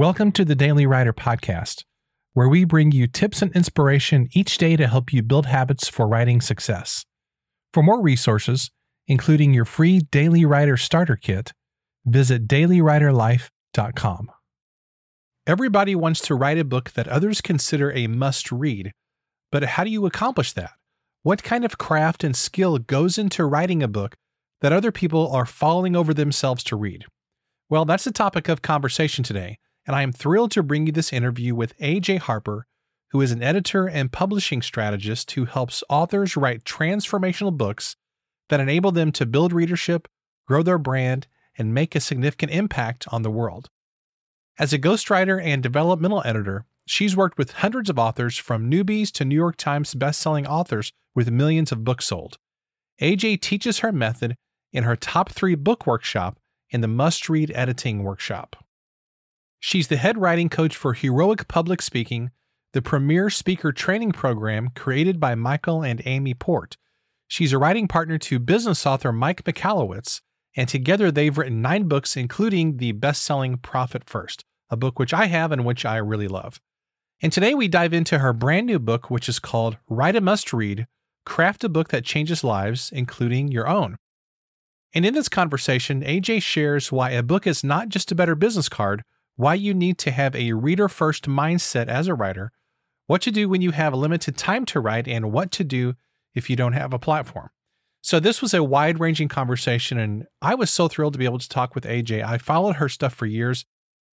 Welcome to the Daily Writer Podcast, where we bring you tips and inspiration each day to help you build habits for writing success. For more resources, including your free Daily Writer Starter Kit, visit dailywriterlife.com. Everybody wants to write a book that others consider a must read, but how do you accomplish that? What kind of craft and skill goes into writing a book that other people are falling over themselves to read? Well, that's the topic of conversation today, and I am thrilled to bring you this interview with AJ Harper, who is an editor and publishing strategist who helps authors write transformational books that enable them to build readership, grow their brand, and make a significant impact on the world. As a ghostwriter and developmental editor, she's worked with hundreds of authors from newbies to New York Times bestselling authors with millions of books sold. AJ teaches her method in her top three book workshop in the must read editing workshop. She's the head writing coach for Heroic Public Speaking, the premier speaker training program created by Michael and Amy Port. She's a writing partner to business author Mike Michalowicz, and together they've written nine books, including the best selling Profit First, a book which I have and which I really love. And today we dive into her brand new book, which is called Write a Must Read Craft a Book That Changes Lives, including your own. And in this conversation, AJ shares why a book is not just a better business card, why you need to have a reader first mindset as a writer, what to do when you have limited time to write, and what to do if you don't have a platform. So, this was a wide ranging conversation, and I was so thrilled to be able to talk with AJ. I followed her stuff for years,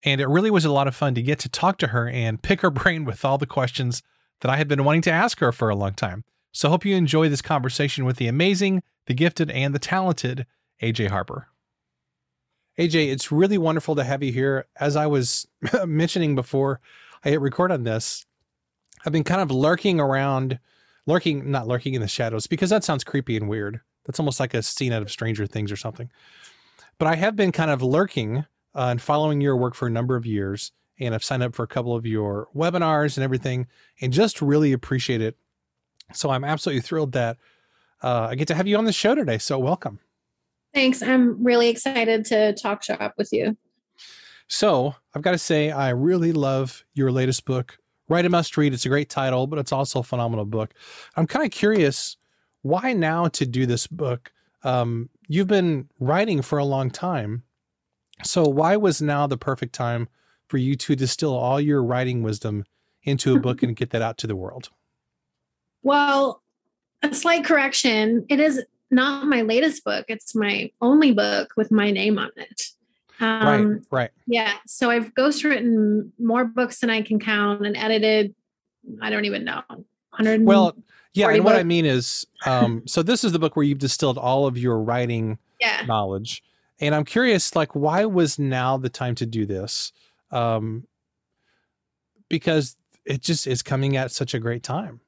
and it really was a lot of fun to get to talk to her and pick her brain with all the questions that I had been wanting to ask her for a long time. So, hope you enjoy this conversation with the amazing, the gifted, and the talented AJ Harper. AJ, it's really wonderful to have you here. As I was mentioning before I hit record on this, I've been kind of lurking around, lurking, not lurking in the shadows, because that sounds creepy and weird. That's almost like a scene out of Stranger Things or something. But I have been kind of lurking uh, and following your work for a number of years. And I've signed up for a couple of your webinars and everything, and just really appreciate it. So I'm absolutely thrilled that uh, I get to have you on the show today. So welcome. Thanks. I'm really excited to talk shop with you. So I've got to say, I really love your latest book, Write a Must Read. It's a great title, but it's also a phenomenal book. I'm kind of curious why now to do this book? Um, you've been writing for a long time. So why was now the perfect time for you to distill all your writing wisdom into a book and get that out to the world? Well, a slight correction. It is not my latest book. It's my only book with my name on it. Um, right, right. Yeah. So I've ghostwritten more books than I can count and edited, I don't even know, 100. Well, yeah. And books. what I mean is, um, so this is the book where you've distilled all of your writing yeah. knowledge. And I'm curious, like, why was now the time to do this? Um, because it just is coming at such a great time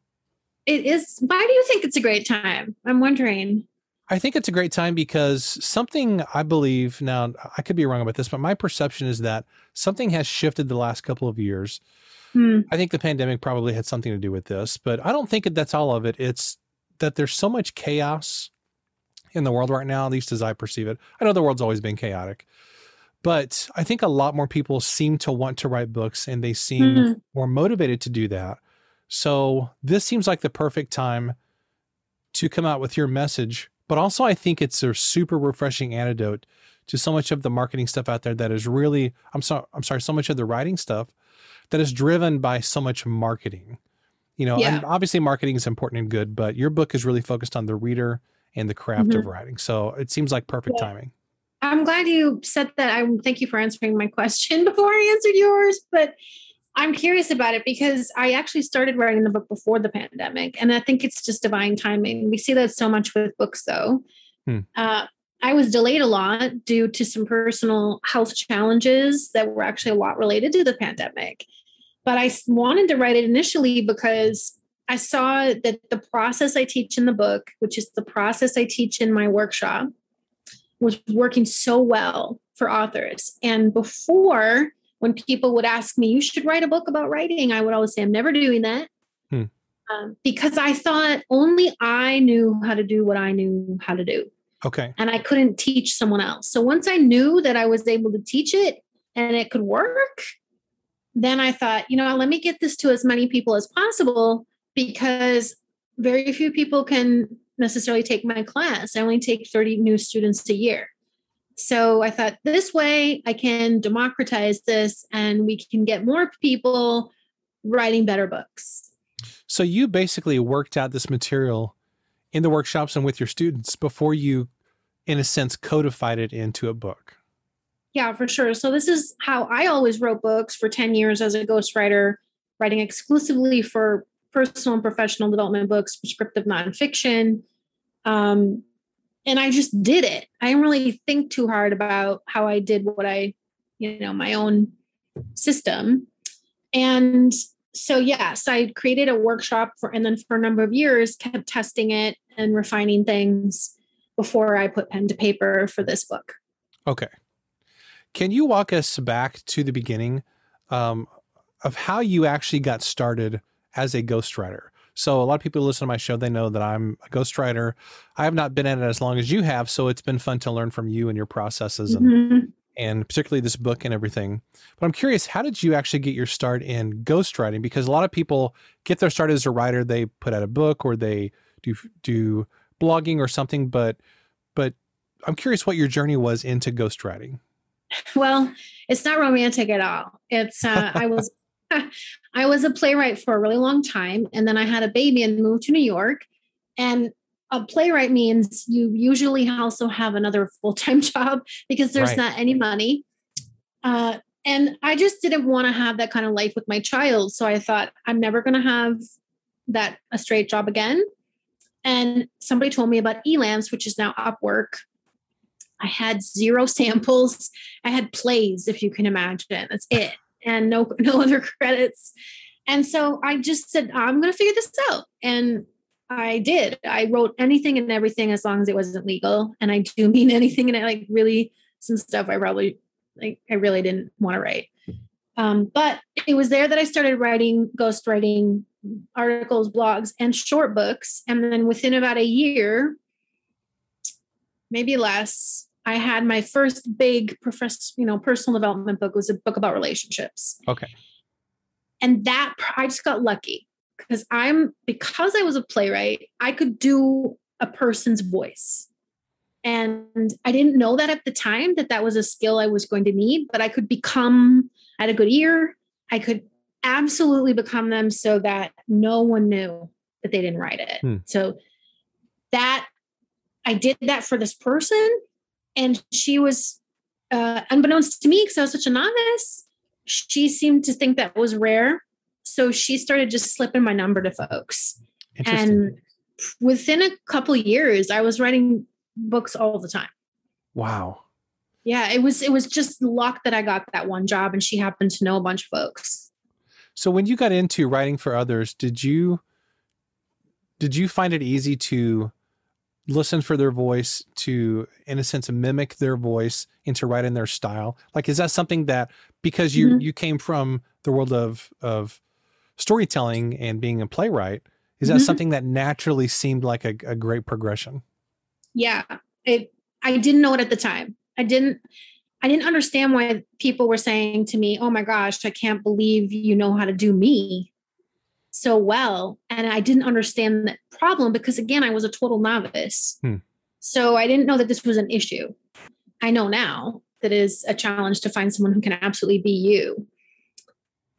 it is why do you think it's a great time i'm wondering i think it's a great time because something i believe now i could be wrong about this but my perception is that something has shifted the last couple of years hmm. i think the pandemic probably had something to do with this but i don't think that's all of it it's that there's so much chaos in the world right now at least as i perceive it i know the world's always been chaotic but i think a lot more people seem to want to write books and they seem hmm. more motivated to do that so this seems like the perfect time to come out with your message. But also, I think it's a super refreshing antidote to so much of the marketing stuff out there that is really, I'm sorry, I'm sorry, so much of the writing stuff that is driven by so much marketing. You know, yeah. and obviously marketing is important and good, but your book is really focused on the reader and the craft mm-hmm. of writing. So it seems like perfect yeah. timing. I'm glad you said that. I thank you for answering my question before I answered yours. But I'm curious about it because I actually started writing the book before the pandemic, and I think it's just divine timing. We see that so much with books, though. Hmm. Uh, I was delayed a lot due to some personal health challenges that were actually a lot related to the pandemic. But I wanted to write it initially because I saw that the process I teach in the book, which is the process I teach in my workshop, was working so well for authors. And before when people would ask me, you should write a book about writing, I would always say, I'm never doing that. Hmm. Um, because I thought only I knew how to do what I knew how to do. Okay. And I couldn't teach someone else. So once I knew that I was able to teach it and it could work, then I thought, you know, let me get this to as many people as possible because very few people can necessarily take my class. I only take 30 new students a year. So I thought this way I can democratize this and we can get more people writing better books. So you basically worked out this material in the workshops and with your students before you, in a sense, codified it into a book. Yeah, for sure. So this is how I always wrote books for 10 years as a ghostwriter, writing exclusively for personal and professional development books, prescriptive nonfiction. Um, and I just did it. I didn't really think too hard about how I did what I, you know, my own system. And so yes, I created a workshop for and then for a number of years kept testing it and refining things before I put pen to paper for this book. Okay. Can you walk us back to the beginning um, of how you actually got started as a ghostwriter? So a lot of people who listen to my show, they know that I'm a ghostwriter. I have not been at it as long as you have, so it's been fun to learn from you and your processes and mm-hmm. and particularly this book and everything. But I'm curious, how did you actually get your start in ghostwriting? Because a lot of people get their start as a writer, they put out a book or they do do blogging or something, but but I'm curious what your journey was into ghostwriting. Well, it's not romantic at all. It's uh, I was I was a playwright for a really long time, and then I had a baby and moved to New York. And a playwright means you usually also have another full time job because there's right. not any money. Uh, and I just didn't want to have that kind of life with my child. So I thought, I'm never going to have that a straight job again. And somebody told me about Elance, which is now Upwork. I had zero samples. I had plays, if you can imagine. That's it and no no other credits. And so I just said, I'm going to figure this out. And I did. I wrote anything and everything as long as it wasn't legal. And I do mean anything. And I like really some stuff I probably like I really didn't want to write. Um, but it was there that I started writing ghost writing articles, blogs, and short books. And then within about a year, maybe less, I had my first big profess, you know, personal development book it was a book about relationships. Okay. And that I just got lucky because I'm because I was a playwright, I could do a person's voice. And I didn't know that at the time that that was a skill I was going to need, but I could become I had a good ear. I could absolutely become them so that no one knew that they didn't write it. Hmm. So that I did that for this person and she was uh, unbeknownst to me because i was such a novice she seemed to think that was rare. So she started just slipping my number to folks. And within a couple years i was writing books all the time. Wow. Yeah it was it was just luck that i got that one job and she happened to know a bunch of folks. So when you got into writing for others did you did you find it easy to listen for their voice to in a sense mimic their voice and to write in their style. Like is that something that because you mm-hmm. you came from the world of of storytelling and being a playwright is that mm-hmm. something that naturally seemed like a, a great progression? Yeah. It i didn't know it at the time. I didn't i didn't understand why people were saying to me oh my gosh i can't believe you know how to do me so well and i didn't understand that problem because again i was a total novice hmm. so i didn't know that this was an issue i know now that is a challenge to find someone who can absolutely be you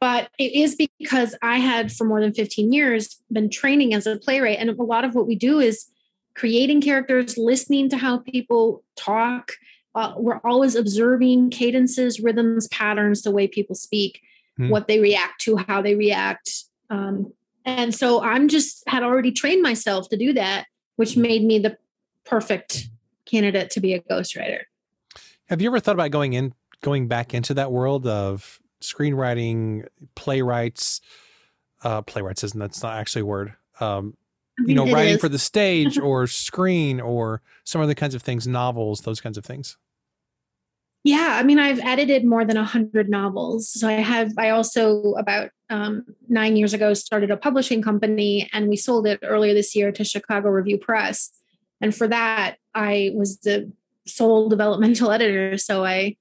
but it is because i had for more than 15 years been training as a playwright and a lot of what we do is creating characters listening to how people talk uh, we're always observing cadences rhythms patterns the way people speak hmm. what they react to how they react um, and so I'm just had already trained myself to do that, which made me the perfect candidate to be a ghostwriter. Have you ever thought about going in, going back into that world of screenwriting, playwrights? Uh, playwrights isn't that's not actually a word. Um, you know, writing is. for the stage or screen or some other kinds of things, novels, those kinds of things. Yeah, I mean, I've edited more than a hundred novels. So I have. I also about um, nine years ago started a publishing company, and we sold it earlier this year to Chicago Review Press. And for that, I was the sole developmental editor. So I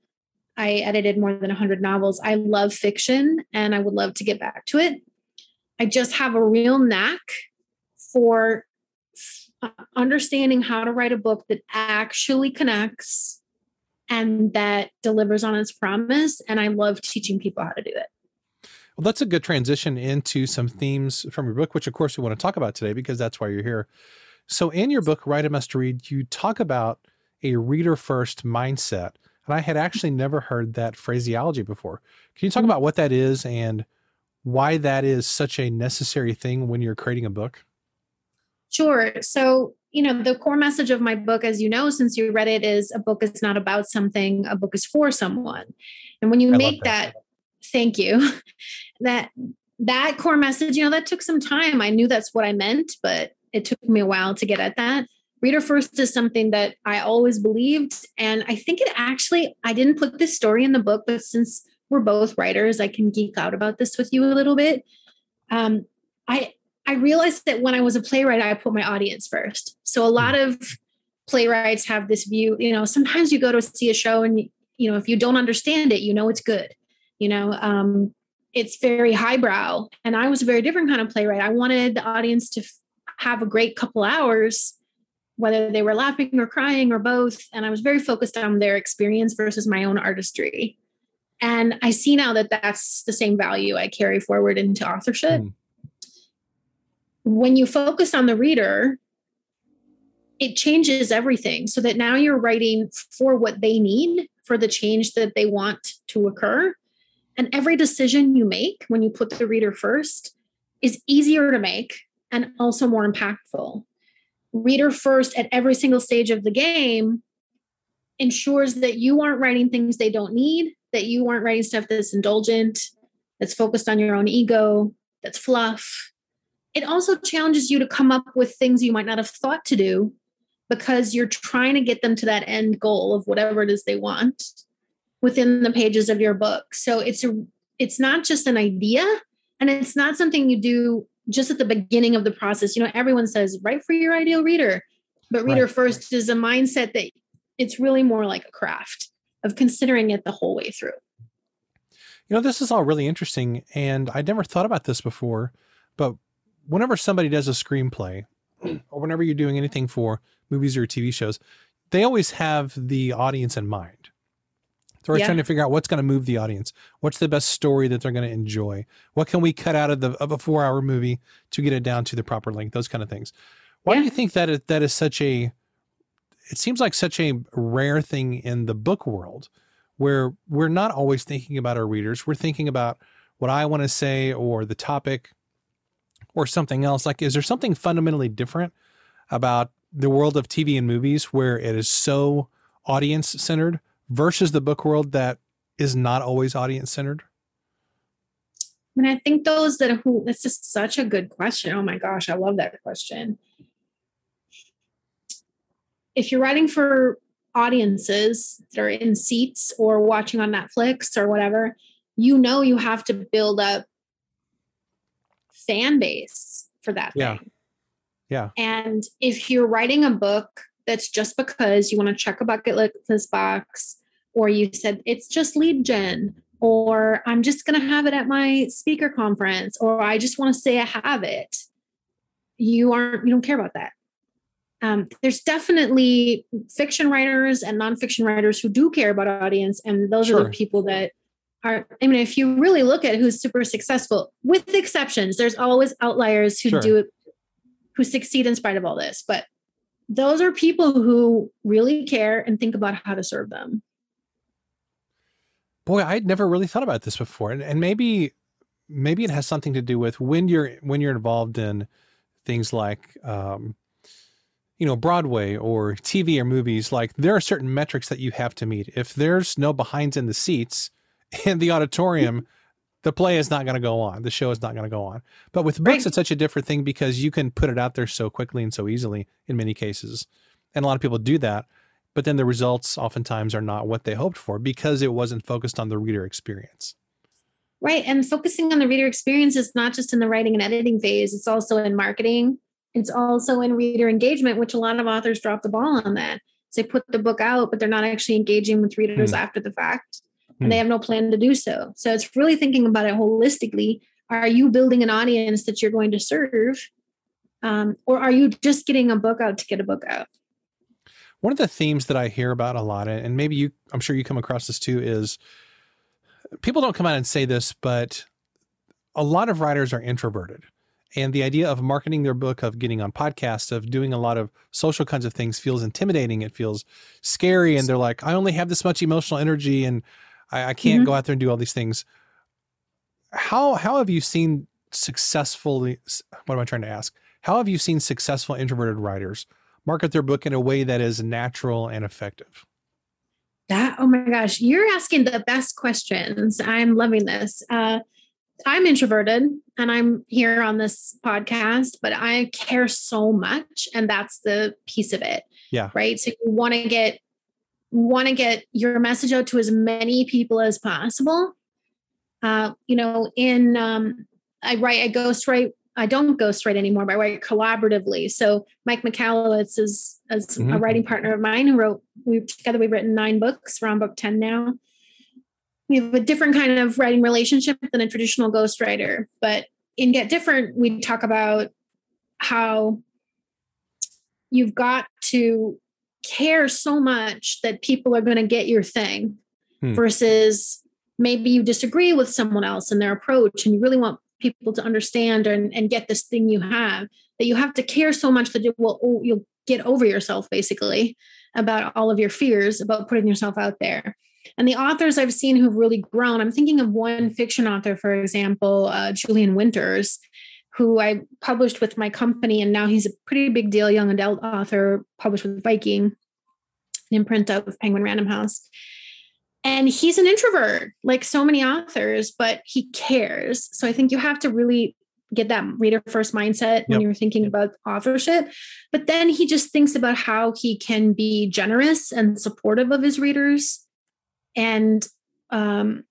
I edited more than 100 novels. I love fiction and I would love to get back to it. I just have a real knack for understanding how to write a book that actually connects and that delivers on its promise. And I love teaching people how to do it. Well, that's a good transition into some themes from your book, which of course we want to talk about today because that's why you're here. So, in your book, Write a Must Read, you talk about a reader first mindset. And I had actually never heard that phraseology before. Can you talk mm-hmm. about what that is and why that is such a necessary thing when you're creating a book? Sure. So, you know, the core message of my book, as you know, since you read it, is a book is not about something, a book is for someone. And when you I make that. that, thank you, that that core message, you know, that took some time. I knew that's what I meant, but it took me a while to get at that. Reader first is something that I always believed. And I think it actually, I didn't put this story in the book, but since we're both writers, I can geek out about this with you a little bit. Um, I I realized that when I was a playwright, I put my audience first. So a lot of playwrights have this view, you know, sometimes you go to see a show and you know, if you don't understand it, you know it's good. You know, um, it's very highbrow. And I was a very different kind of playwright. I wanted the audience to f- have a great couple hours, whether they were laughing or crying or both. And I was very focused on their experience versus my own artistry. And I see now that that's the same value I carry forward into authorship. Mm when you focus on the reader, it changes everything so that now you're writing for what they need, for the change that they want to occur. And every decision you make when you put the reader first is easier to make and also more impactful. Reader first at every single stage of the game ensures that you aren't writing things they don't need, that you aren't writing stuff that's indulgent, that's focused on your own ego, that's fluff, it also challenges you to come up with things you might not have thought to do because you're trying to get them to that end goal of whatever it is they want within the pages of your book. So it's a it's not just an idea and it's not something you do just at the beginning of the process. You know, everyone says write for your ideal reader, but reader right. first is a mindset that it's really more like a craft of considering it the whole way through. You know, this is all really interesting and I never thought about this before, but whenever somebody does a screenplay or whenever you're doing anything for movies or TV shows, they always have the audience in mind. They're always yeah. trying to figure out what's going to move the audience. What's the best story that they're going to enjoy? What can we cut out of the of a four hour movie to get it down to the proper length? Those kind of things. Why yeah. do you think that is, that is such a? It seems like such a rare thing in the book world, where we're not always thinking about our readers. We're thinking about what I want to say or the topic or something else? Like, is there something fundamentally different about the world of TV and movies where it is so audience centered versus the book world that is not always audience centered? I mean, I think those that who this is such a good question. Oh my gosh, I love that question. If you're writing for audiences that are in seats or watching on Netflix or whatever, you know you have to build up fan base for that yeah. thing. Yeah. And if you're writing a book that's just because you want to check a bucket list box, or you said it's just lead gen, or I'm just going to have it at my speaker conference, or I just want to say I have it, you aren't, you don't care about that. Um, there's definitely fiction writers and nonfiction writers who do care about audience, and those sure. are the people that are i mean if you really look at who's super successful with exceptions there's always outliers who sure. do it who succeed in spite of all this but those are people who really care and think about how to serve them boy i'd never really thought about this before and, and maybe maybe it has something to do with when you're when you're involved in things like um, you know broadway or tv or movies like there are certain metrics that you have to meet if there's no behinds in the seats in the auditorium, the play is not going to go on. The show is not going to go on. But with books, right. it's such a different thing because you can put it out there so quickly and so easily in many cases. And a lot of people do that. But then the results oftentimes are not what they hoped for because it wasn't focused on the reader experience. Right. And focusing on the reader experience is not just in the writing and editing phase, it's also in marketing. It's also in reader engagement, which a lot of authors drop the ball on that. So they put the book out, but they're not actually engaging with readers hmm. after the fact and they have no plan to do so. So it's really thinking about it holistically. Are you building an audience that you're going to serve? Um, or are you just getting a book out to get a book out? One of the themes that I hear about a lot, and maybe you, I'm sure you come across this too, is people don't come out and say this, but a lot of writers are introverted. And the idea of marketing their book, of getting on podcasts, of doing a lot of social kinds of things feels intimidating. It feels scary. And they're like, I only have this much emotional energy and I, I can't mm-hmm. go out there and do all these things. How how have you seen successfully what am I trying to ask? How have you seen successful introverted writers market their book in a way that is natural and effective? That oh my gosh, you're asking the best questions. I'm loving this. Uh, I'm introverted and I'm here on this podcast, but I care so much, and that's the piece of it. Yeah. Right. So you want to get want to get your message out to as many people as possible. Uh, you know, in um, I write, I ghostwrite. I don't ghostwrite anymore, but I write collaboratively. So Mike Michalowicz is, is mm-hmm. a writing partner of mine who wrote. We together we've written nine books. We're on book ten now. We have a different kind of writing relationship than a traditional ghostwriter, but in Get Different, we talk about how you've got to care so much that people are going to get your thing hmm. versus maybe you disagree with someone else and their approach and you really want people to understand and, and get this thing you have that you have to care so much that you will oh, you'll get over yourself basically about all of your fears about putting yourself out there and the authors i've seen who've really grown i'm thinking of one fiction author for example uh, julian winters who I published with my company, and now he's a pretty big deal young adult author, published with Viking, an imprint of Penguin Random House. And he's an introvert, like so many authors, but he cares. So I think you have to really get that reader first mindset when yep. you're thinking about authorship. But then he just thinks about how he can be generous and supportive of his readers and um,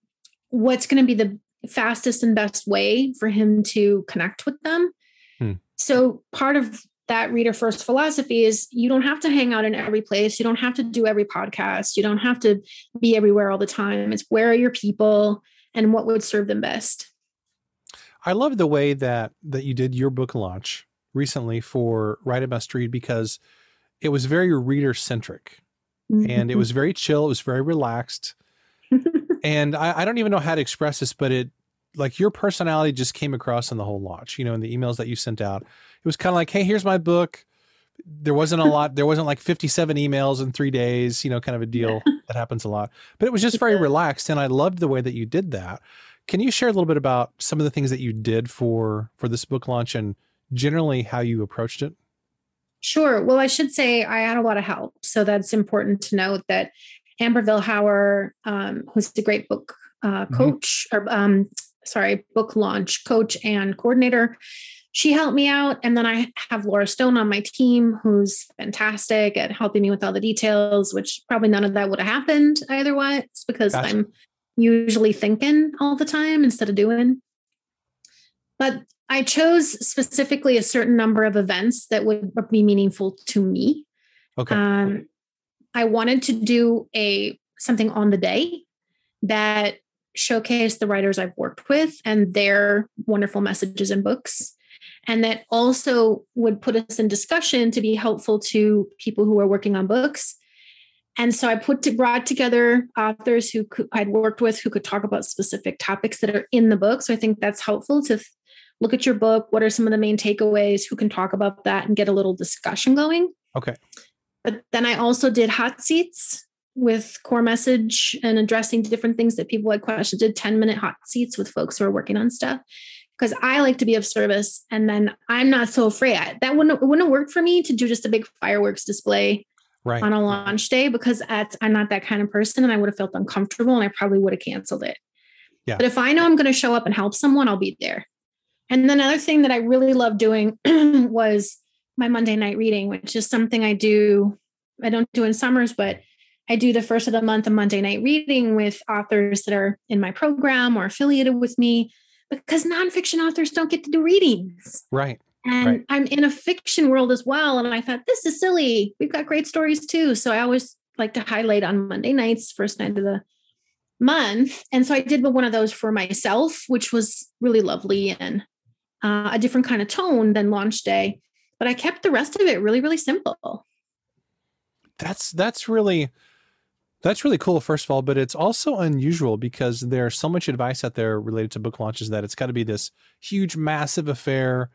what's going to be the fastest and best way for him to connect with them. Hmm. So part of that reader first philosophy is you don't have to hang out in every place. You don't have to do every podcast. You don't have to be everywhere all the time. It's where are your people and what would serve them best. I love the way that that you did your book launch recently for Write a Must Read because it was very reader centric mm-hmm. and it was very chill. It was very relaxed. and I, I, don't even know how to express this, but it like your personality just came across in the whole launch. You know, in the emails that you sent out, it was kind of like, "Hey, here's my book." There wasn't a lot. There wasn't like 57 emails in three days. You know, kind of a deal that happens a lot. But it was just very relaxed, and I loved the way that you did that. Can you share a little bit about some of the things that you did for for this book launch and generally how you approached it? Sure. Well, I should say I had a lot of help. So that's important to note that Amber Vilhauer, um, who's a great book uh, mm-hmm. coach mm-hmm. or um, sorry, book launch coach and coordinator. She helped me out. And then I have Laura Stone on my team, who's fantastic at helping me with all the details, which probably none of that would have happened otherwise because gotcha. I'm usually thinking all the time instead of doing. But I chose specifically a certain number of events that would be meaningful to me. Okay. Um, I wanted to do a something on the day that showcased the writers I've worked with and their wonderful messages and books. And that also would put us in discussion to be helpful to people who are working on books. And so I put to, brought together authors who could, I'd worked with who could talk about specific topics that are in the book. So I think that's helpful to look at your book. What are some of the main takeaways? Who can talk about that and get a little discussion going? Okay. But then I also did hot seats with core message and addressing different things that people had questions. Did 10 minute hot seats with folks who are working on stuff because I like to be of service. And then I'm not so afraid. I, that wouldn't, wouldn't worked for me to do just a big fireworks display right. on a launch day because I'm not that kind of person and I would have felt uncomfortable and I probably would have canceled it. Yeah. But if I know I'm going to show up and help someone, I'll be there. And then another thing that I really love doing was my Monday night reading, which is something I do. I don't do in summers, but I do the first of the month a Monday night reading with authors that are in my program or affiliated with me because nonfiction authors don't get to do readings. Right. And right. I'm in a fiction world as well. And I thought, this is silly. We've got great stories too. So I always like to highlight on Monday nights, first night of the month. And so I did one of those for myself, which was really lovely and uh, a different kind of tone than launch day. But I kept the rest of it really, really simple. That's that's really that's really cool, first of all, but it's also unusual because there's so much advice out there related to book launches that it's got to be this huge, massive affair.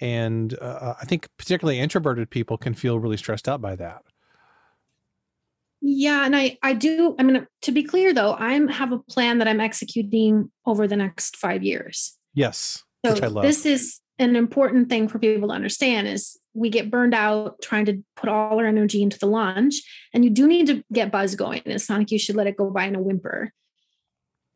And uh, I think particularly introverted people can feel really stressed out by that. Yeah, and I I do. I mean, to be clear though, I have a plan that I'm executing over the next five years. Yes, so this is an important thing for people to understand is we get burned out trying to put all our energy into the launch and you do need to get buzz going it's not like you should let it go by in a whimper.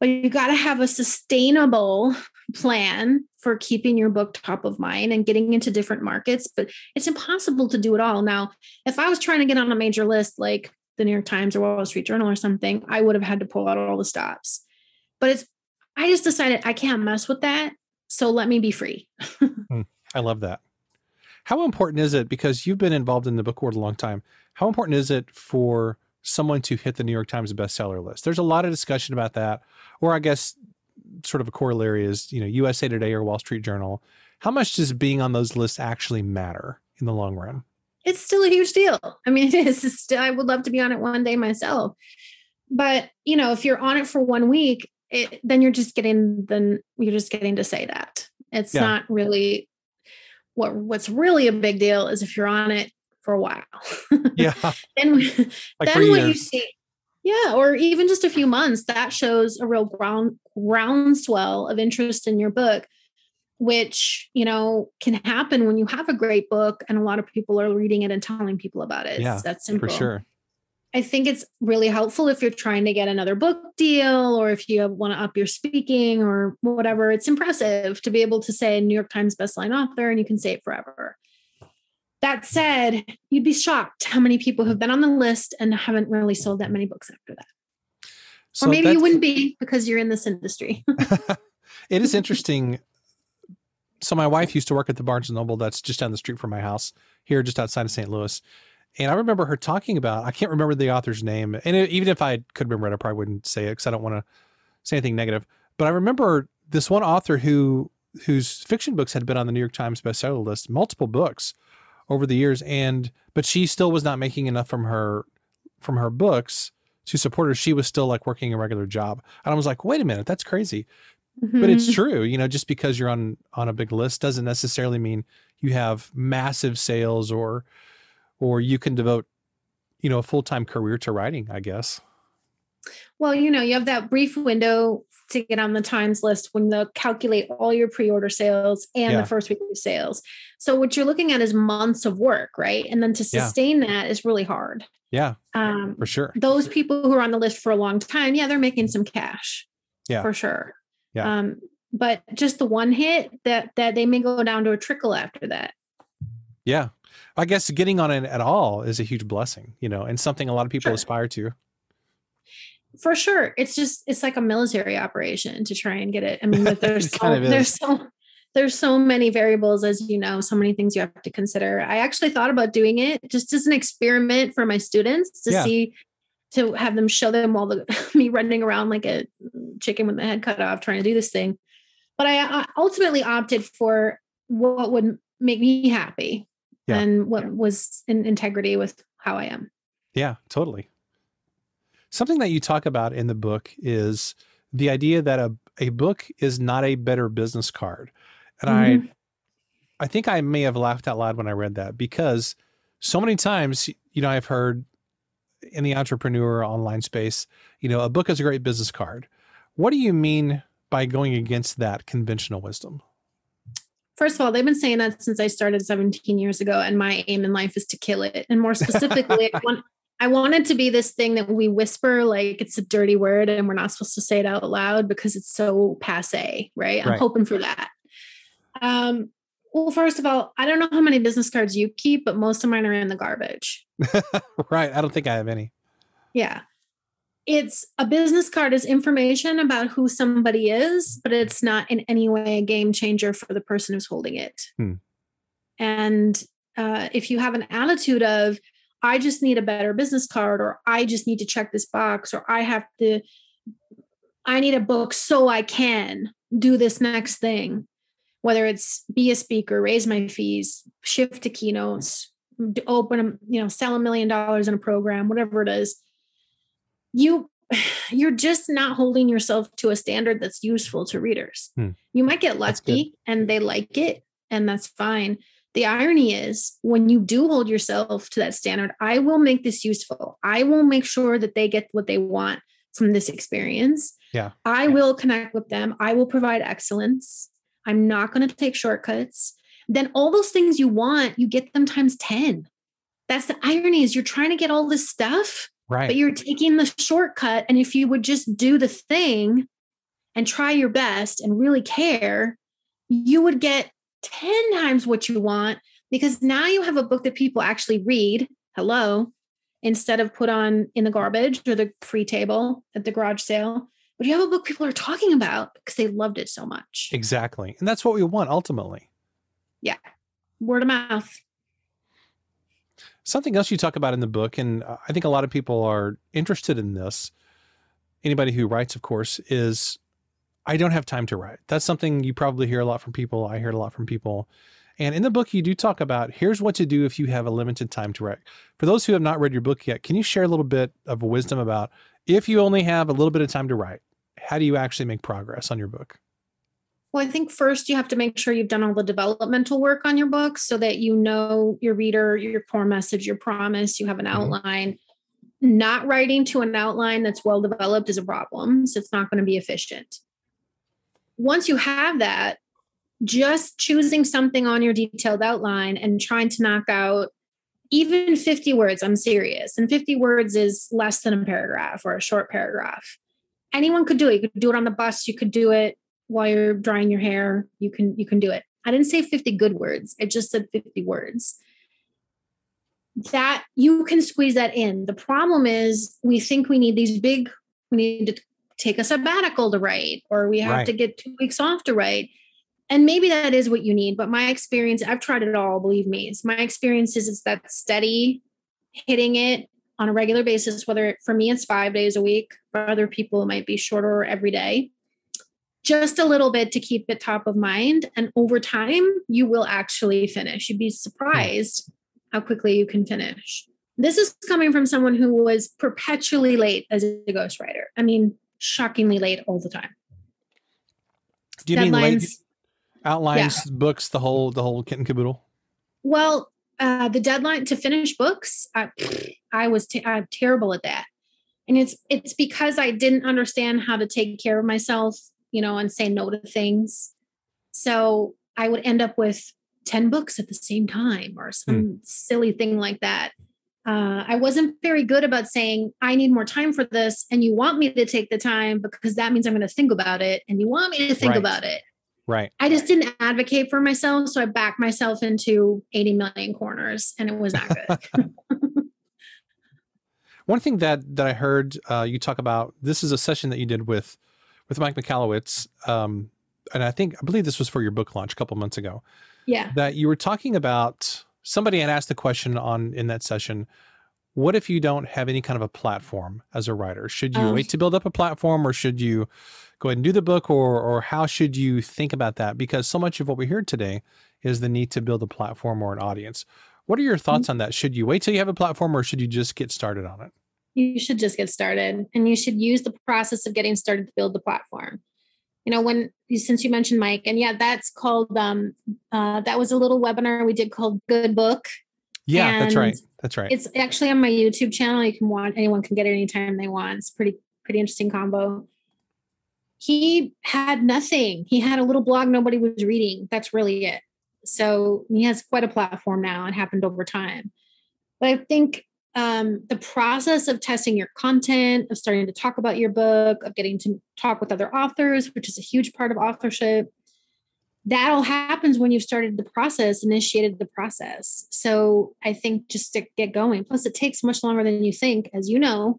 But you got to have a sustainable plan for keeping your book top of mind and getting into different markets but it's impossible to do it all. Now if i was trying to get on a major list like the new york times or wall street journal or something i would have had to pull out all the stops. But it's i just decided i can't mess with that so let me be free. Hmm. i love that how important is it, because you've been involved in the book world a long time, how important is it for someone to hit the New York Times bestseller list? There's a lot of discussion about that. Or I guess sort of a corollary is, you know, USA Today or Wall Street Journal. How much does being on those lists actually matter in the long run? It's still a huge deal. I mean, it is. Still, I would love to be on it one day myself. But, you know, if you're on it for one week, it, then you're just getting then you're just getting to say that. It's yeah. not really what what's really a big deal is if you're on it for a while. yeah. then like then what you see, yeah, or even just a few months, that shows a real ground groundswell of interest in your book, which you know can happen when you have a great book and a lot of people are reading it and telling people about it. Yeah, that's simple. For sure. I think it's really helpful if you're trying to get another book deal or if you want to up your speaking or whatever. It's impressive to be able to say New York Times bestselling author and you can say it forever. That said, you'd be shocked how many people have been on the list and haven't really sold that many books after that. So or maybe you wouldn't be because you're in this industry. it is interesting. So my wife used to work at the Barnes and Noble that's just down the street from my house here just outside of St. Louis. And I remember her talking about, I can't remember the author's name. And it, even if I could remember it, I probably wouldn't say it because I don't want to say anything negative. But I remember this one author who whose fiction books had been on the New York Times bestseller list, multiple books over the years. And but she still was not making enough from her from her books to support her. She was still like working a regular job. And I was like, wait a minute, that's crazy. Mm-hmm. But it's mm-hmm. true, you know, just because you're on on a big list doesn't necessarily mean you have massive sales or or you can devote you know a full-time career to writing i guess. Well you know you have that brief window to get on the times list when they'll calculate all your pre-order sales and yeah. the first week of sales. So what you're looking at is months of work right? And then to sustain yeah. that is really hard. Yeah um, for sure. those people who are on the list for a long time yeah they're making some cash. Yeah. For sure. Yeah. Um, but just the one hit that that they may go down to a trickle after that. Yeah I guess getting on it at all is a huge blessing, you know, and something a lot of people sure. aspire to. For sure. It's just it's like a military operation to try and get it. I mean, there's so, there's so there's so many variables as you know, so many things you have to consider. I actually thought about doing it just as an experiment for my students to yeah. see to have them show them all the me running around like a chicken with the head cut off trying to do this thing. But I, I ultimately opted for what would make me happy yeah. and what yeah. was in integrity with how I am. Yeah, totally. Something that you talk about in the book is the idea that a, a book is not a better business card. And mm-hmm. I I think I may have laughed out loud when I read that because so many times, you know, I've heard in the entrepreneur online space, you know, a book is a great business card. What do you mean by going against that conventional wisdom? First of all, they've been saying that since I started 17 years ago, and my aim in life is to kill it. And more specifically, I, want, I wanted to be this thing that we whisper like it's a dirty word and we're not supposed to say it out loud because it's so passe, right? I'm right. hoping for that. Um, well, first of all, I don't know how many business cards you keep, but most of mine are in the garbage. right. I don't think I have any. Yeah it's a business card is information about who somebody is, but it's not in any way a game changer for the person who's holding it. Hmm. And uh, if you have an attitude of, I just need a better business card, or I just need to check this box, or I have to I need a book so I can do this next thing, whether it's be a speaker, raise my fees, shift to keynotes, open, you know, sell a million dollars in a program, whatever it is. You you're just not holding yourself to a standard that's useful to readers. Hmm. You might get lucky and they like it, and that's fine. The irony is, when you do hold yourself to that standard, I will make this useful. I will make sure that they get what they want from this experience. Yeah. I yeah. will connect with them. I will provide excellence. I'm not going to take shortcuts. Then all those things you want, you get them times 10. That's the irony is you're trying to get all this stuff Right. But you're taking the shortcut. And if you would just do the thing and try your best and really care, you would get 10 times what you want because now you have a book that people actually read. Hello. Instead of put on in the garbage or the free table at the garage sale. But you have a book people are talking about because they loved it so much. Exactly. And that's what we want ultimately. Yeah. Word of mouth. Something else you talk about in the book, and uh, I think a lot of people are interested in this, anybody who writes, of course, is I don't have time to write. That's something you probably hear a lot from people. I hear a lot from people. And in the book, you do talk about here's what to do if you have a limited time to write. For those who have not read your book yet, can you share a little bit of wisdom about if you only have a little bit of time to write, how do you actually make progress on your book? Well, I think first you have to make sure you've done all the developmental work on your book so that you know your reader, your core message, your promise, you have an mm-hmm. outline. Not writing to an outline that's well developed is a problem. So it's not going to be efficient. Once you have that, just choosing something on your detailed outline and trying to knock out even 50 words, I'm serious. And 50 words is less than a paragraph or a short paragraph. Anyone could do it. You could do it on the bus, you could do it while you're drying your hair you can you can do it. I didn't say 50 good words. I just said 50 words. That you can squeeze that in. The problem is we think we need these big we need to take a sabbatical to write or we have right. to get two weeks off to write. And maybe that is what you need but my experience i've tried it all believe me. It's my experience is it's that steady hitting it on a regular basis whether for me it's five days a week for other people it might be shorter every day just a little bit to keep it top of mind. And over time, you will actually finish. You'd be surprised how quickly you can finish. This is coming from someone who was perpetually late as a ghostwriter. I mean, shockingly late all the time. Do you Deadlines, mean late outlines, yeah. books, the whole the whole kit and caboodle? Well, uh, the deadline to finish books, I, I was t- I'm terrible at that, and it's it's because I didn't understand how to take care of myself you know, and say no to things. So I would end up with 10 books at the same time or some mm. silly thing like that. Uh, I wasn't very good about saying, I need more time for this. And you want me to take the time because that means I'm going to think about it. And you want me to think right. about it. Right. I just didn't advocate for myself. So I backed myself into 80 million corners and it was not good. One thing that that I heard uh, you talk about, this is a session that you did with with Mike Michalowicz, um, and I think I believe this was for your book launch a couple months ago. Yeah, that you were talking about. Somebody had asked the question on in that session. What if you don't have any kind of a platform as a writer? Should you um, wait to build up a platform, or should you go ahead and do the book, or or how should you think about that? Because so much of what we hear today is the need to build a platform or an audience. What are your thoughts mm-hmm. on that? Should you wait till you have a platform, or should you just get started on it? You should just get started and you should use the process of getting started to build the platform. You know when since you mentioned mike and yeah that's called um uh that was a little webinar we did called good book. Yeah and that's right. That's right. it's actually on my youtube channel. You can want anyone can get it anytime they want. It's pretty pretty interesting combo. He had nothing. He had a little blog nobody was reading. That's really it. So he has quite a platform now. It happened over time. But i think um, the process of testing your content, of starting to talk about your book, of getting to talk with other authors, which is a huge part of authorship, that all happens when you've started the process, initiated the process. So I think just to get going. Plus, it takes much longer than you think, as you know,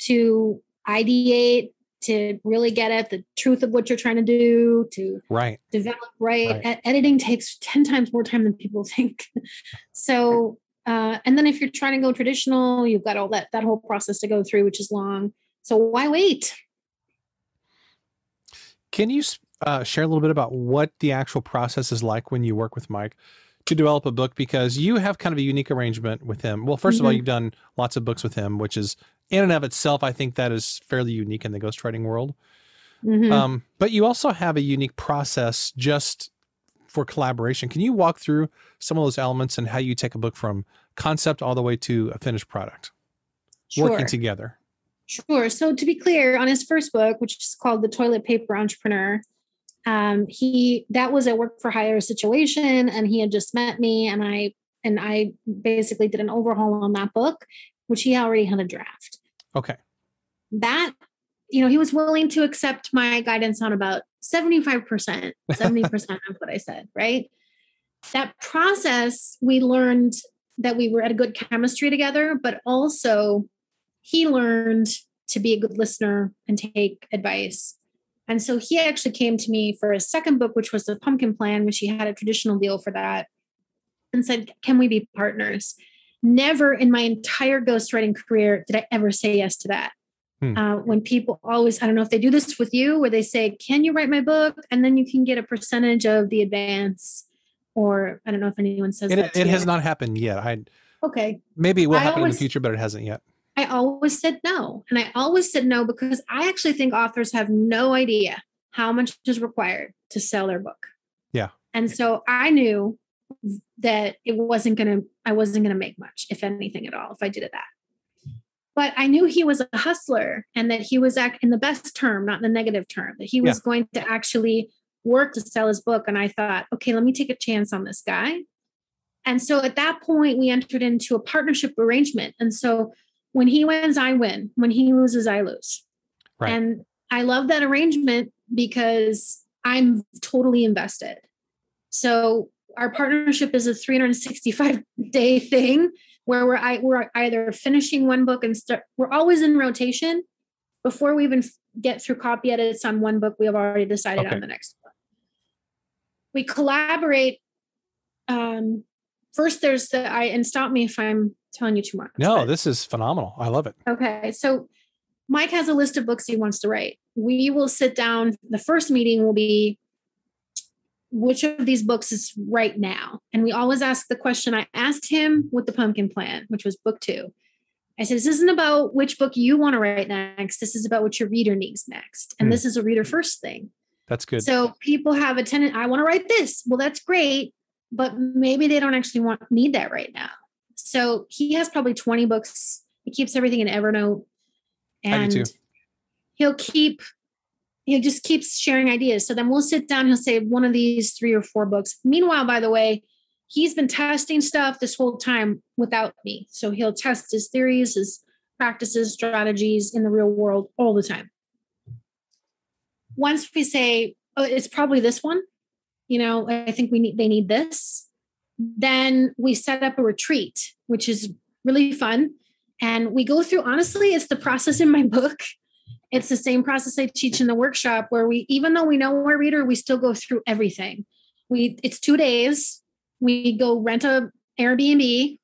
to ideate, to really get at the truth of what you're trying to do, to right develop right. right. Editing takes 10 times more time than people think. so uh, and then if you're trying to go traditional, you've got all that that whole process to go through, which is long. So why wait? Can you uh, share a little bit about what the actual process is like when you work with Mike to develop a book? Because you have kind of a unique arrangement with him. Well, 1st mm-hmm. of all, mm-hmm. you've done lots of books with him, which is in and of itself, I think that is fairly unique in the ghostwriting world. Mm-hmm. Um, but you also have a unique process just for collaboration. Can you walk through some of those elements and how you take a book from concept all the way to a finished product, sure. working together? Sure. So to be clear, on his first book, which is called The Toilet Paper Entrepreneur, um, he that was a work for hire situation, and he had just met me, and I and I basically did an overhaul on that book, which he already had a draft. Okay. That you know, he was willing to accept my guidance on about 75%, 70% of what I said, right? That process, we learned that we were at a good chemistry together, but also he learned to be a good listener and take advice. And so he actually came to me for a second book, which was the Pumpkin Plan, which he had a traditional deal for that, and said, Can we be partners? Never in my entire ghostwriting career did I ever say yes to that. Hmm. Uh, when people always, I don't know if they do this with you, where they say, Can you write my book? And then you can get a percentage of the advance. Or I don't know if anyone says it, that. It has not happened yet. I okay. Maybe it will I happen always, in the future, but it hasn't yet. I always said no. And I always said no because I actually think authors have no idea how much is required to sell their book. Yeah. And so I knew that it wasn't going to, I wasn't going to make much, if anything at all, if I did it that but I knew he was a hustler and that he was in the best term, not the negative term, that he was yeah. going to actually work to sell his book. And I thought, okay, let me take a chance on this guy. And so at that point, we entered into a partnership arrangement. And so when he wins, I win. When he loses, I lose. Right. And I love that arrangement because I'm totally invested. So our partnership is a 365 day thing where we're, I, we're either finishing one book and start, we're always in rotation. Before we even get through copy edits on one book, we have already decided okay. on the next one. We collaborate. Um, first, there's the, I, and stop me if I'm telling you too much. No, but, this is phenomenal. I love it. Okay. So Mike has a list of books he wants to write. We will sit down. The first meeting will be which of these books is right now? And we always ask the question I asked him with the pumpkin plan, which was book two. I said, This isn't about which book you want to write next. This is about what your reader needs next. And mm. this is a reader first thing. That's good. So people have a tendency, I want to write this. Well, that's great, but maybe they don't actually want need that right now. So he has probably 20 books. He keeps everything in Evernote. And he'll keep he just keeps sharing ideas. So then we'll sit down, he'll say one of these three or four books. Meanwhile, by the way, he's been testing stuff this whole time without me. So he'll test his theories, his practices, strategies in the real world all the time. Once we say, oh, it's probably this one, you know, I think we need they need this. Then we set up a retreat, which is really fun. And we go through, honestly, it's the process in my book it's the same process I teach in the workshop where we, even though we know our reader, we still go through everything. We it's two days. We go rent a Airbnb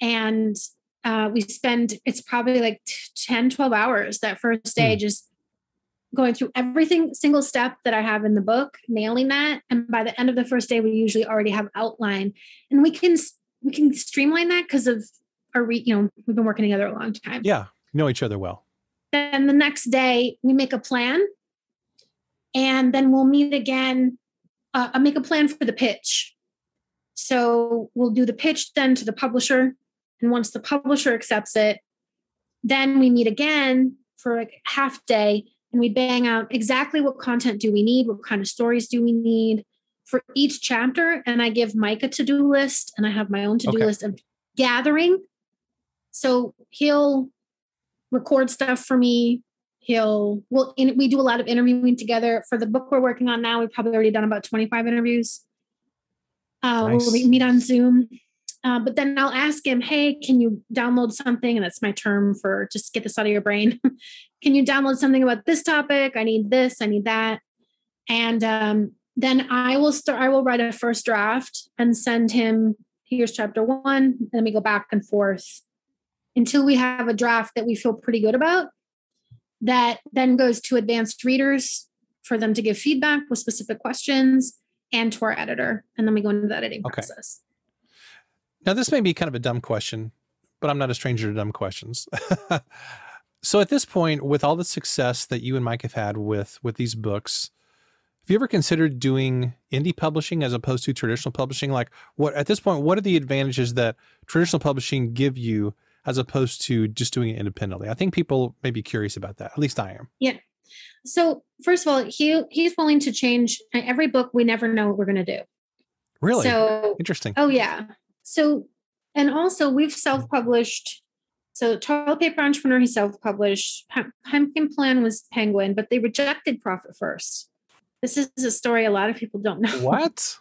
and uh, we spend it's probably like 10 12 hours that first day mm. just going through everything single step that i have in the book nailing that and by the end of the first day we usually already have outline and we can we can streamline that because of our re, you know we've been working together a long time yeah know each other well then the next day we make a plan. And then we'll meet again uh, i'll make a plan for the pitch. So we'll do the pitch then to the publisher. And once the publisher accepts it then we meet again for like half day. And we bang out exactly what content do we need what kind of stories do we need for each chapter. And i give mike a to-do list and i have my own to-do okay. list of gathering. So he'll record stuff for me. He'll well, in, we do a lot of interviewing together for the book we're working on now. We've probably already done about 25 interviews. Uh, nice. We'll meet on Zoom. Uh, but then I'll ask him, hey, can you download something? And that's my term for just get this out of your brain. can you download something about this topic? I need this, I need that. And um, then I will start, I will write a first draft and send him, here's chapter one. And then we go back and forth until we have a draft that we feel pretty good about that then goes to advanced readers for them to give feedback with specific questions and to our editor. And then we go into the editing Okay. process. Now, this may be kind of a dumb question, but I'm not a stranger to dumb questions. so, at this point, with all the success that you and Mike have had with with these books, have you ever considered doing indie publishing as opposed to traditional publishing? Like, what at this point, what are the advantages that traditional publishing give you as opposed to just doing it independently? I think people may be curious about that. At least I am. Yeah. So first of all, he he's willing to change every book. We never know what we're going to do. Really So interesting. Oh yeah. So and also we've self-published. So toilet paper entrepreneur he self-published. Pumpkin Plan was Penguin, but they rejected Profit First. This is a story a lot of people don't know. What?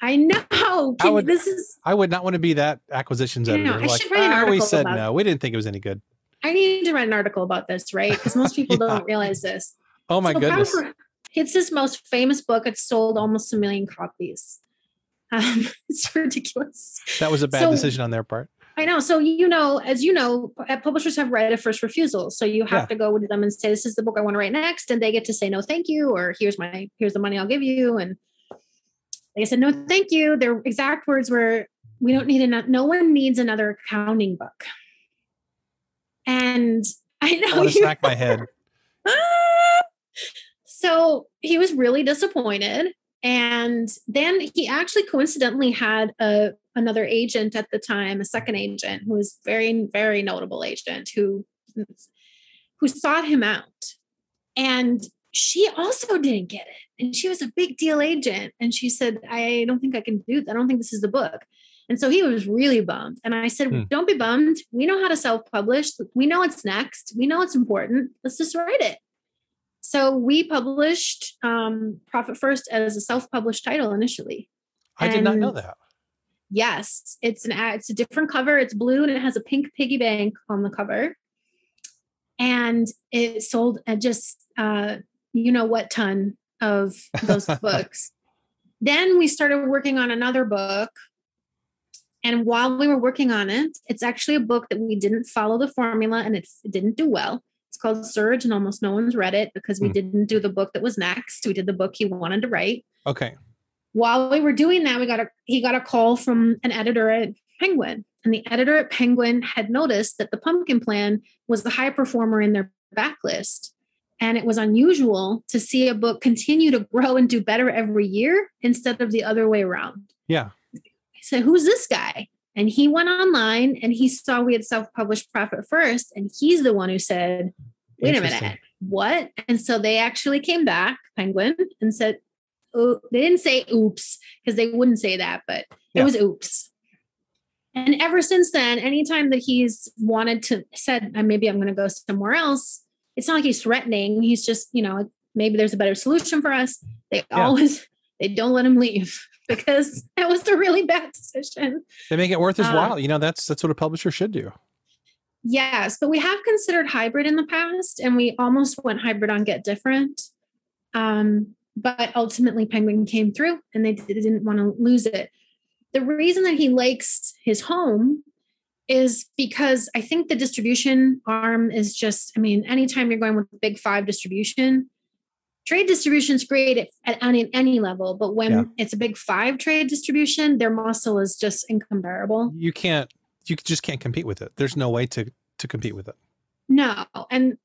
I know. I would- this is. I would not want to be that acquisitions I know. editor. I like, should write an "Ah, we said no. We didn't think it was any good. I need to write an article about this, right? Because most people Yeah. don't realize this. Oh my So goodness. Power- It's his most famous book. It's sold almost a million copies. Um, it's ridiculous. That was a bad So- decision on their part. I know. So you know, as you know, uh, publishers have right of first refusal. So you have Yeah. to go to them and say, "This is the book I want to write next," and they get to say, "No, thank you," or "Here's my here's the money I'll give you." And they said, "No, thank you." Their exact words were, "We don't need another. No one needs another accounting book." And I I know to you smack my head. so he was really disappointed. And then he actually coincidentally had a another agent at the time, a second agent who was very, very notable agent who who sought him out. And she also didn't get it. And she was a big deal agent. And she said, I don't think I can do that. I don't think this is the book. And so he was really bummed. And I said, Hmm. Don't be bummed. We know how to self publish. We know what's next. We know it's important. Let's just write it. So we published um, Profit First as a self-published title initially. I did not know that. Yes, it's an it's a different cover. It's blue and it has a pink piggy bank on the cover, and it sold at just uh, you know what ton of those books. Then we started working on another book, and while we were working on it, it's actually a book that we didn't follow the formula and it's, it didn't do well. It's called Surge, and almost no one's read it because we Hmm. didn't do the book that was next. We did the book he wanted to write Okay. while we were doing that, we got a he got a call from an editor at Penguin, and the editor at Penguin had noticed that the Pumpkin Plan was the high performer in their backlist, and it was unusual to see a book continue to grow and do better every year instead of the other way around. Yeah. Said, "Who's this guy?" And he went online and he saw we had self-published Profit First, and he's the one who said, "Wait a minute, what?" And so they actually came back, Penguin, and said, "Oh, they didn't say oops because they wouldn't say that, but Yeah. it was oops." And ever since then, anytime that he's wanted to said, "Uh, maybe I'm going to go somewhere else, it's not like he's threatening. He's just, you know, maybe there's a better solution for us. They Yeah. always they don't let him leave because that was a really bad decision. They make it worth his Uh, while. You know, that's that's what a publisher should do. Yes, but we have considered hybrid in the past, and we almost went hybrid on Get Different. Um, but ultimately, Penguin came through, and they didn't want to lose it. The reason that he likes his home is because I think the distribution arm is just. I mean, anytime you're going with big five distribution, trade distribution is great at, at any, any level, but when Yeah. it's a big five trade distribution, their muscle is just incomparable. You can't you just can't compete with it. There's no way to to compete with it. No. And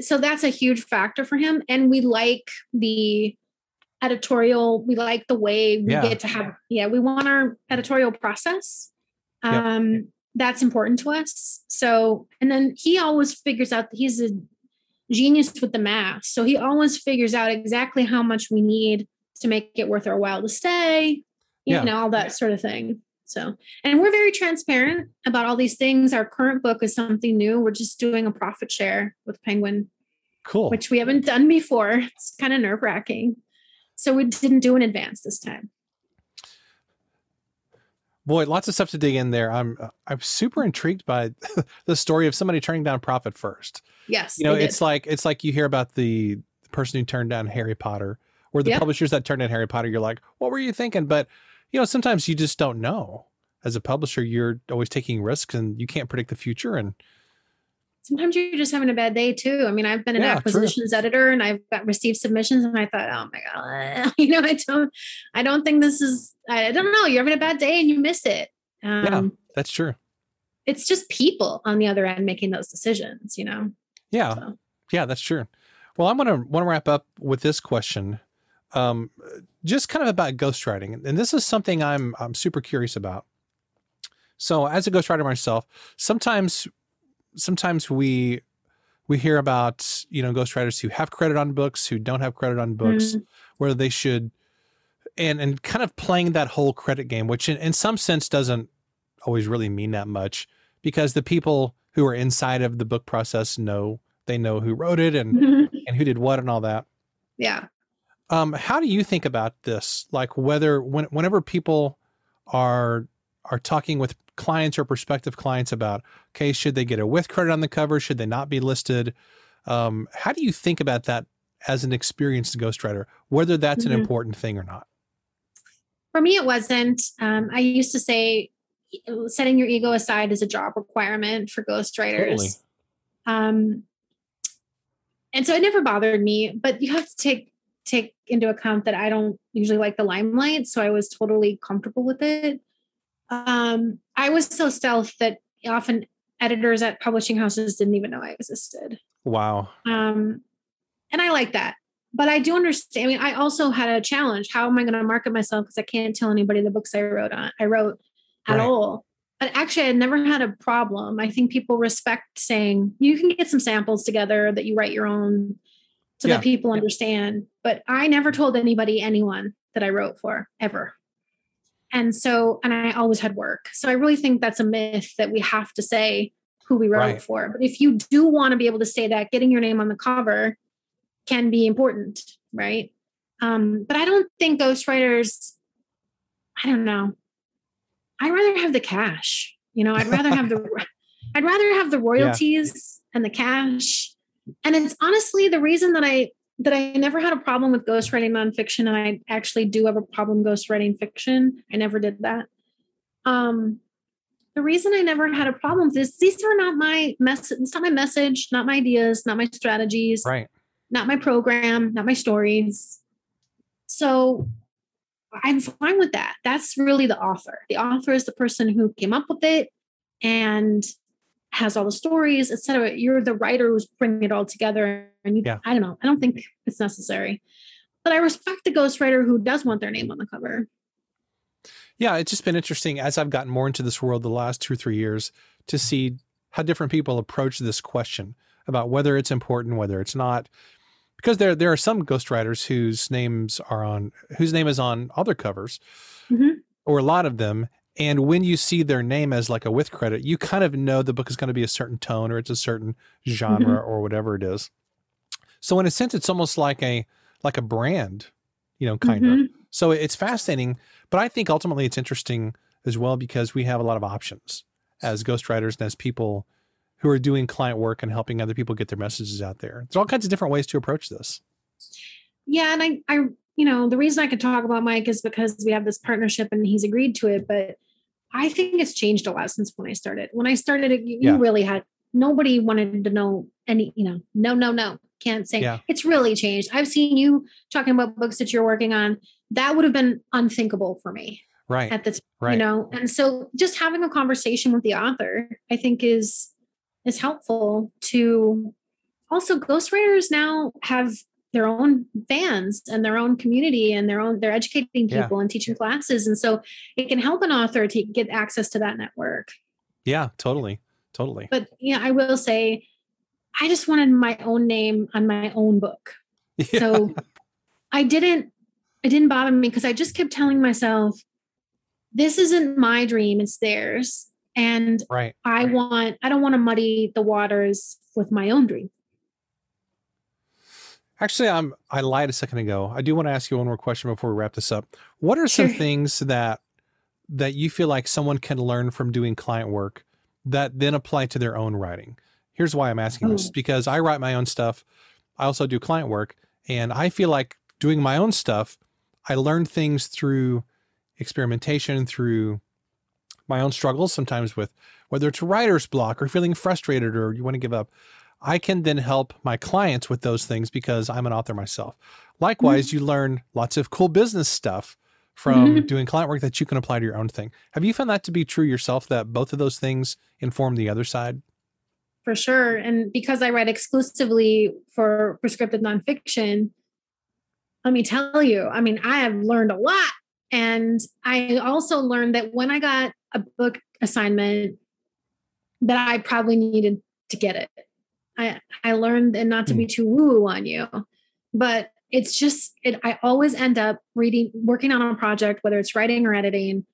so that's a huge factor for him. And we like the editorial, we like the way we Yeah. get to have, yeah, we want our editorial process. Yep. Um, That's important to us. So, and then he always figures out that he's a genius with the math. So he always figures out exactly how much we need to make it worth our while to stay, you Yeah. know, all that sort of thing. So, and we're very transparent about all these things. Our current book is something new. We're just doing a profit share with Penguin, Cool. which we haven't done before. It's kind of nerve wracking. So we didn't do an advance this time. Boy, lots of stuff to dig in there. I'm I'm super intrigued by the story of somebody turning down profit first. Yes. You know, did. it's like it's like you hear about the, the person who turned down Harry Potter or the Yeah. publishers that turned down Harry Potter. You're like, what were you thinking? But you know, sometimes you just don't know. As a publisher, you're always taking risks and you can't predict the future. And sometimes you're just having a bad day too. I mean, I've been an Yeah, true. acquisitions editor and I've got received submissions and I thought, oh my God, you know, I don't, I don't think this is, I don't know. You're having a bad day and you miss it. Um, That's true. It's just people on the other end making those decisions, you know? Yeah. So, Yeah, that's true. Well, I'm gonna want to wrap up with this question, um, just kind of about ghostwriting, and this is something I'm I'm super curious about. So, as a ghostwriter myself, sometimes sometimes we we hear about you know ghostwriters who have credit on books, who don't have credit on books, Mm. where they should, and and kind of playing that whole credit game, which in, in some sense doesn't always really mean that much because the people who are inside of the book process know they know who wrote it and and who did what and all that. yeah. Um, how do you think about this? Like whether when, whenever people are are talking with clients or prospective clients about, okay, should they get a with credit on the cover? Should they not be listed? Um, how do you think about that as an experienced ghostwriter? Whether that's Mhm. an important thing or not? For me, it wasn't. Um, I used to say setting your ego aside is a job requirement for ghostwriters. Totally. Um, and so it never bothered me, but you have to take take into account that I don't usually like the limelight, so I was totally comfortable with it. Um, I was so stealth that often editors at publishing houses didn't even know I existed. Wow. Um, and I like that. But I do understand. I mean, I also had a challenge. How am I going to market myself? Because I can't tell anybody the books I wrote on. I wrote at Right. all. But actually, I never had a problem. I think people respect saying you can get some samples together that you write your own, so Yeah. that people understand. But I never told anybody, anyone that I wrote for ever. And so, and I always had work. So I really think that's a myth that we have to say who we wrote Right. for. But if you do want to be able to say that, getting your name on the cover can be important, right? Um, but I don't think ghostwriters, I don't know. I'd rather have the cash. You know, I'd rather have the I'd rather have the royalties and the cash. And it's honestly the reason that I that I never had a problem with ghostwriting nonfiction, and I actually do have a problem ghostwriting fiction. I never did that. Um, the reason I never had a problem is these are not my message, it's not my message, not my ideas, not my strategies, Right. not my program, not my stories. So I'm fine with that. That's really the author. The author is the person who came up with it and has all the stories, etc. You're the writer who's bringing it all together. And you, Yeah. I don't know. I don't think it's necessary. But I respect the ghostwriter who does want their name on the cover. Yeah, it's just been interesting as I've gotten more into this world the last two or three years to see how different people approach this question about whether it's important, whether it's not. Because there there are some ghostwriters whose names are on whose name is on other covers, Mhm. or a lot of them. And when you see their name as like a with credit, you kind of know the book is going to be a certain tone or it's a certain genre or whatever it is. So in a sense, it's almost like a like a brand, you know, kind of. Mhm. So it's fascinating, but I think ultimately it's interesting as well because we have a lot of options as ghostwriters and as people who are doing client work and helping other people get their messages out there. There's all kinds of different ways to approach this. Yeah, and I, I, you know, the reason I can talk about Mike is because we have this partnership and he's agreed to it. But I think it's changed a lot since when I started. When I started, it, you, Yeah. you really had nobody wanted to know any, you know, no, no, no, can't say. Yeah. It's really changed. I've seen you talking about books that you're working on. That would have been unthinkable for me Right. at the time, Right. you know. And so, just having a conversation with the author, I think, is is helpful to. Also, ghostwriters now have their own fans and their own community and their own they're educating Yeah. people and teaching classes and so it can help an author to get access to that network yeah, totally. Totally. but yeah i will say i just wanted my own name on my own book Yeah. so i didn't it didn't bother me because i just kept telling myself this isn't my dream it's theirs and right. i Right. want i don't want to muddy the waters with my own dream Actually, I'm I lied a second ago. I do want to ask you one more question before we wrap this up. What are some things that that you feel like someone can learn from doing client work that then apply to their own writing? Here's why I'm asking this Oh. because I write my own stuff. I also do client work, and I feel like doing my own stuff, I learn things through experimentation, through my own struggles, sometimes with whether it's writer's block or feeling frustrated or you want to give up, I can then help my clients with those things because I'm an author myself. Likewise, mm-hmm. you learn lots of cool business stuff from mm-hmm. doing client work that you can apply to your own thing. Have you found that to be true yourself that both of those things inform the other side? For sure. And because I write exclusively for prescriptive nonfiction, let me tell you, I mean, I have learned a lot. And I also learned that when I got a book assignment, that I probably needed to get it. I, I learned and not to be hmm. too woo woo on you, but it's just it, i always end up reading working on a project whether it's writing or editing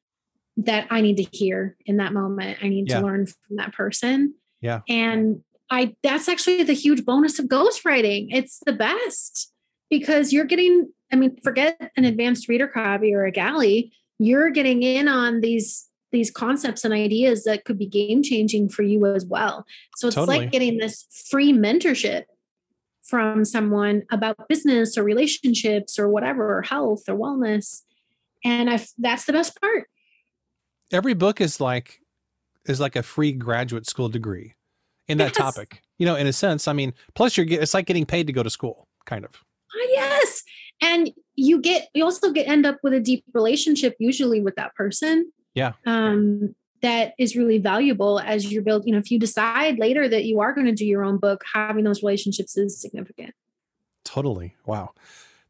that i need to hear in that moment. I need yeah. to learn from that person. Yeah. And i that's actually the huge bonus of ghostwriting. It's the best because you're getting i mean forget an advanced reader copy or a galley. You're getting in on these these concepts and ideas that could be game changing for you as well so it's totally. like getting this free mentorship from someone about business or relationships or whatever, or health or wellness. And I that's the best part. Every book is like is like a free graduate school degree in that yes. topic. You know, in a sense, I mean, plus you're it's like getting paid to go to school, kind of. Oh, yes. And you get you also get end up with a deep relationship usually with that person. Yeah. Um that is really valuable as you're building. You know, if you decide later that you are going to do your own book, having those relationships is significant. Totally. Wow.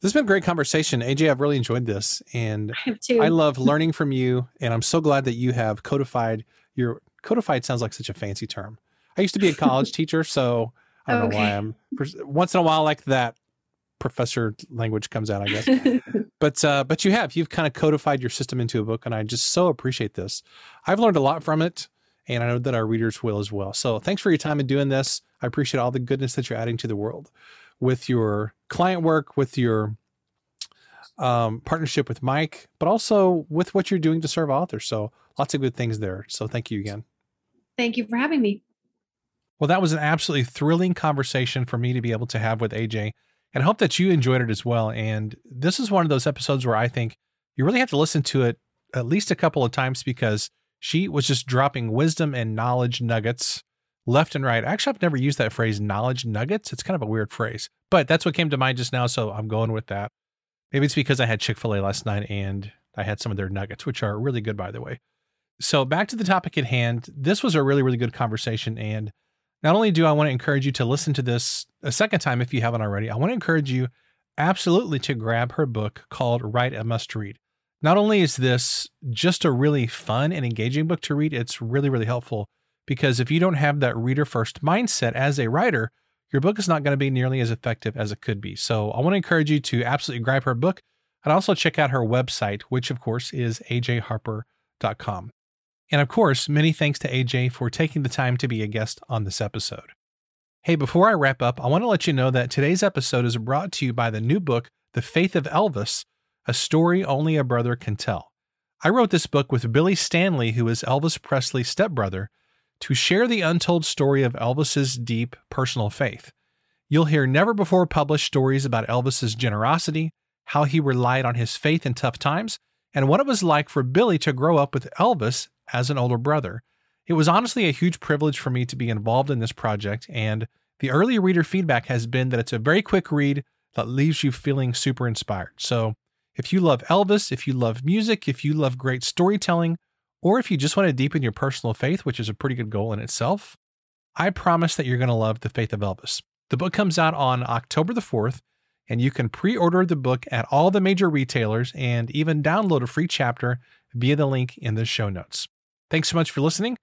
This has been a great conversation. AJ, I've really enjoyed this. And I have too. I love learning from you. And I'm so glad that you have codified your codified sounds like such a fancy term. I used to be a college teacher, so I don't okay. know why I'm once in a while like that professor language comes out, I guess. but uh, but you have you've kind of codified your system into a book, and I just so appreciate this. I've learned a lot from it, and I know that our readers will as well. So thanks for your time in doing this. I appreciate all the goodness that you're adding to the world with your client work, with your um, partnership with Mike, but also with what you're doing to serve authors. So lots of good things there. So thank you again. Thank you for having me. Well, that was an absolutely thrilling conversation for me to be able to have with AJ. And hope that you enjoyed it as well. And this is one of those episodes where I think you really have to listen to it at least a couple of times because she was just dropping wisdom and knowledge nuggets left and right. Actually, I've never used that phrase knowledge nuggets. It's kind of a weird phrase, but that's what came to mind just now. So I'm going with that. Maybe it's because I had Chick fil A last night and I had some of their nuggets, which are really good, by the way. So back to the topic at hand. This was a really, really good conversation. And not only do I want to encourage you to listen to this a second time if you haven't already, I want to encourage you absolutely to grab her book called Write a Must Read. Not only is this just a really fun and engaging book to read, it's really, really helpful because if you don't have that reader first mindset as a writer, your book is not going to be nearly as effective as it could be. So I want to encourage you to absolutely grab her book and also check out her website, which of course is ajharper.com. And of course, many thanks to AJ for taking the time to be a guest on this episode. Hey, before I wrap up, I want to let you know that today's episode is brought to you by the new book, The Faith of Elvis A Story Only a Brother Can Tell. I wrote this book with Billy Stanley, who is Elvis Presley's stepbrother, to share the untold story of Elvis's deep personal faith. You'll hear never before published stories about Elvis's generosity, how he relied on his faith in tough times, and what it was like for Billy to grow up with Elvis as an older brother. It was honestly a huge privilege for me to be involved in this project, and the early reader feedback has been that it's a very quick read that leaves you feeling super inspired. So, if you love Elvis, if you love music, if you love great storytelling, or if you just want to deepen your personal faith, which is a pretty good goal in itself, I promise that you're going to love The Faith of Elvis. The book comes out on October the 4th, and you can pre order the book at all the major retailers and even download a free chapter via the link in the show notes. Thanks so much for listening,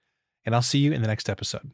and I'll see you in the next episode.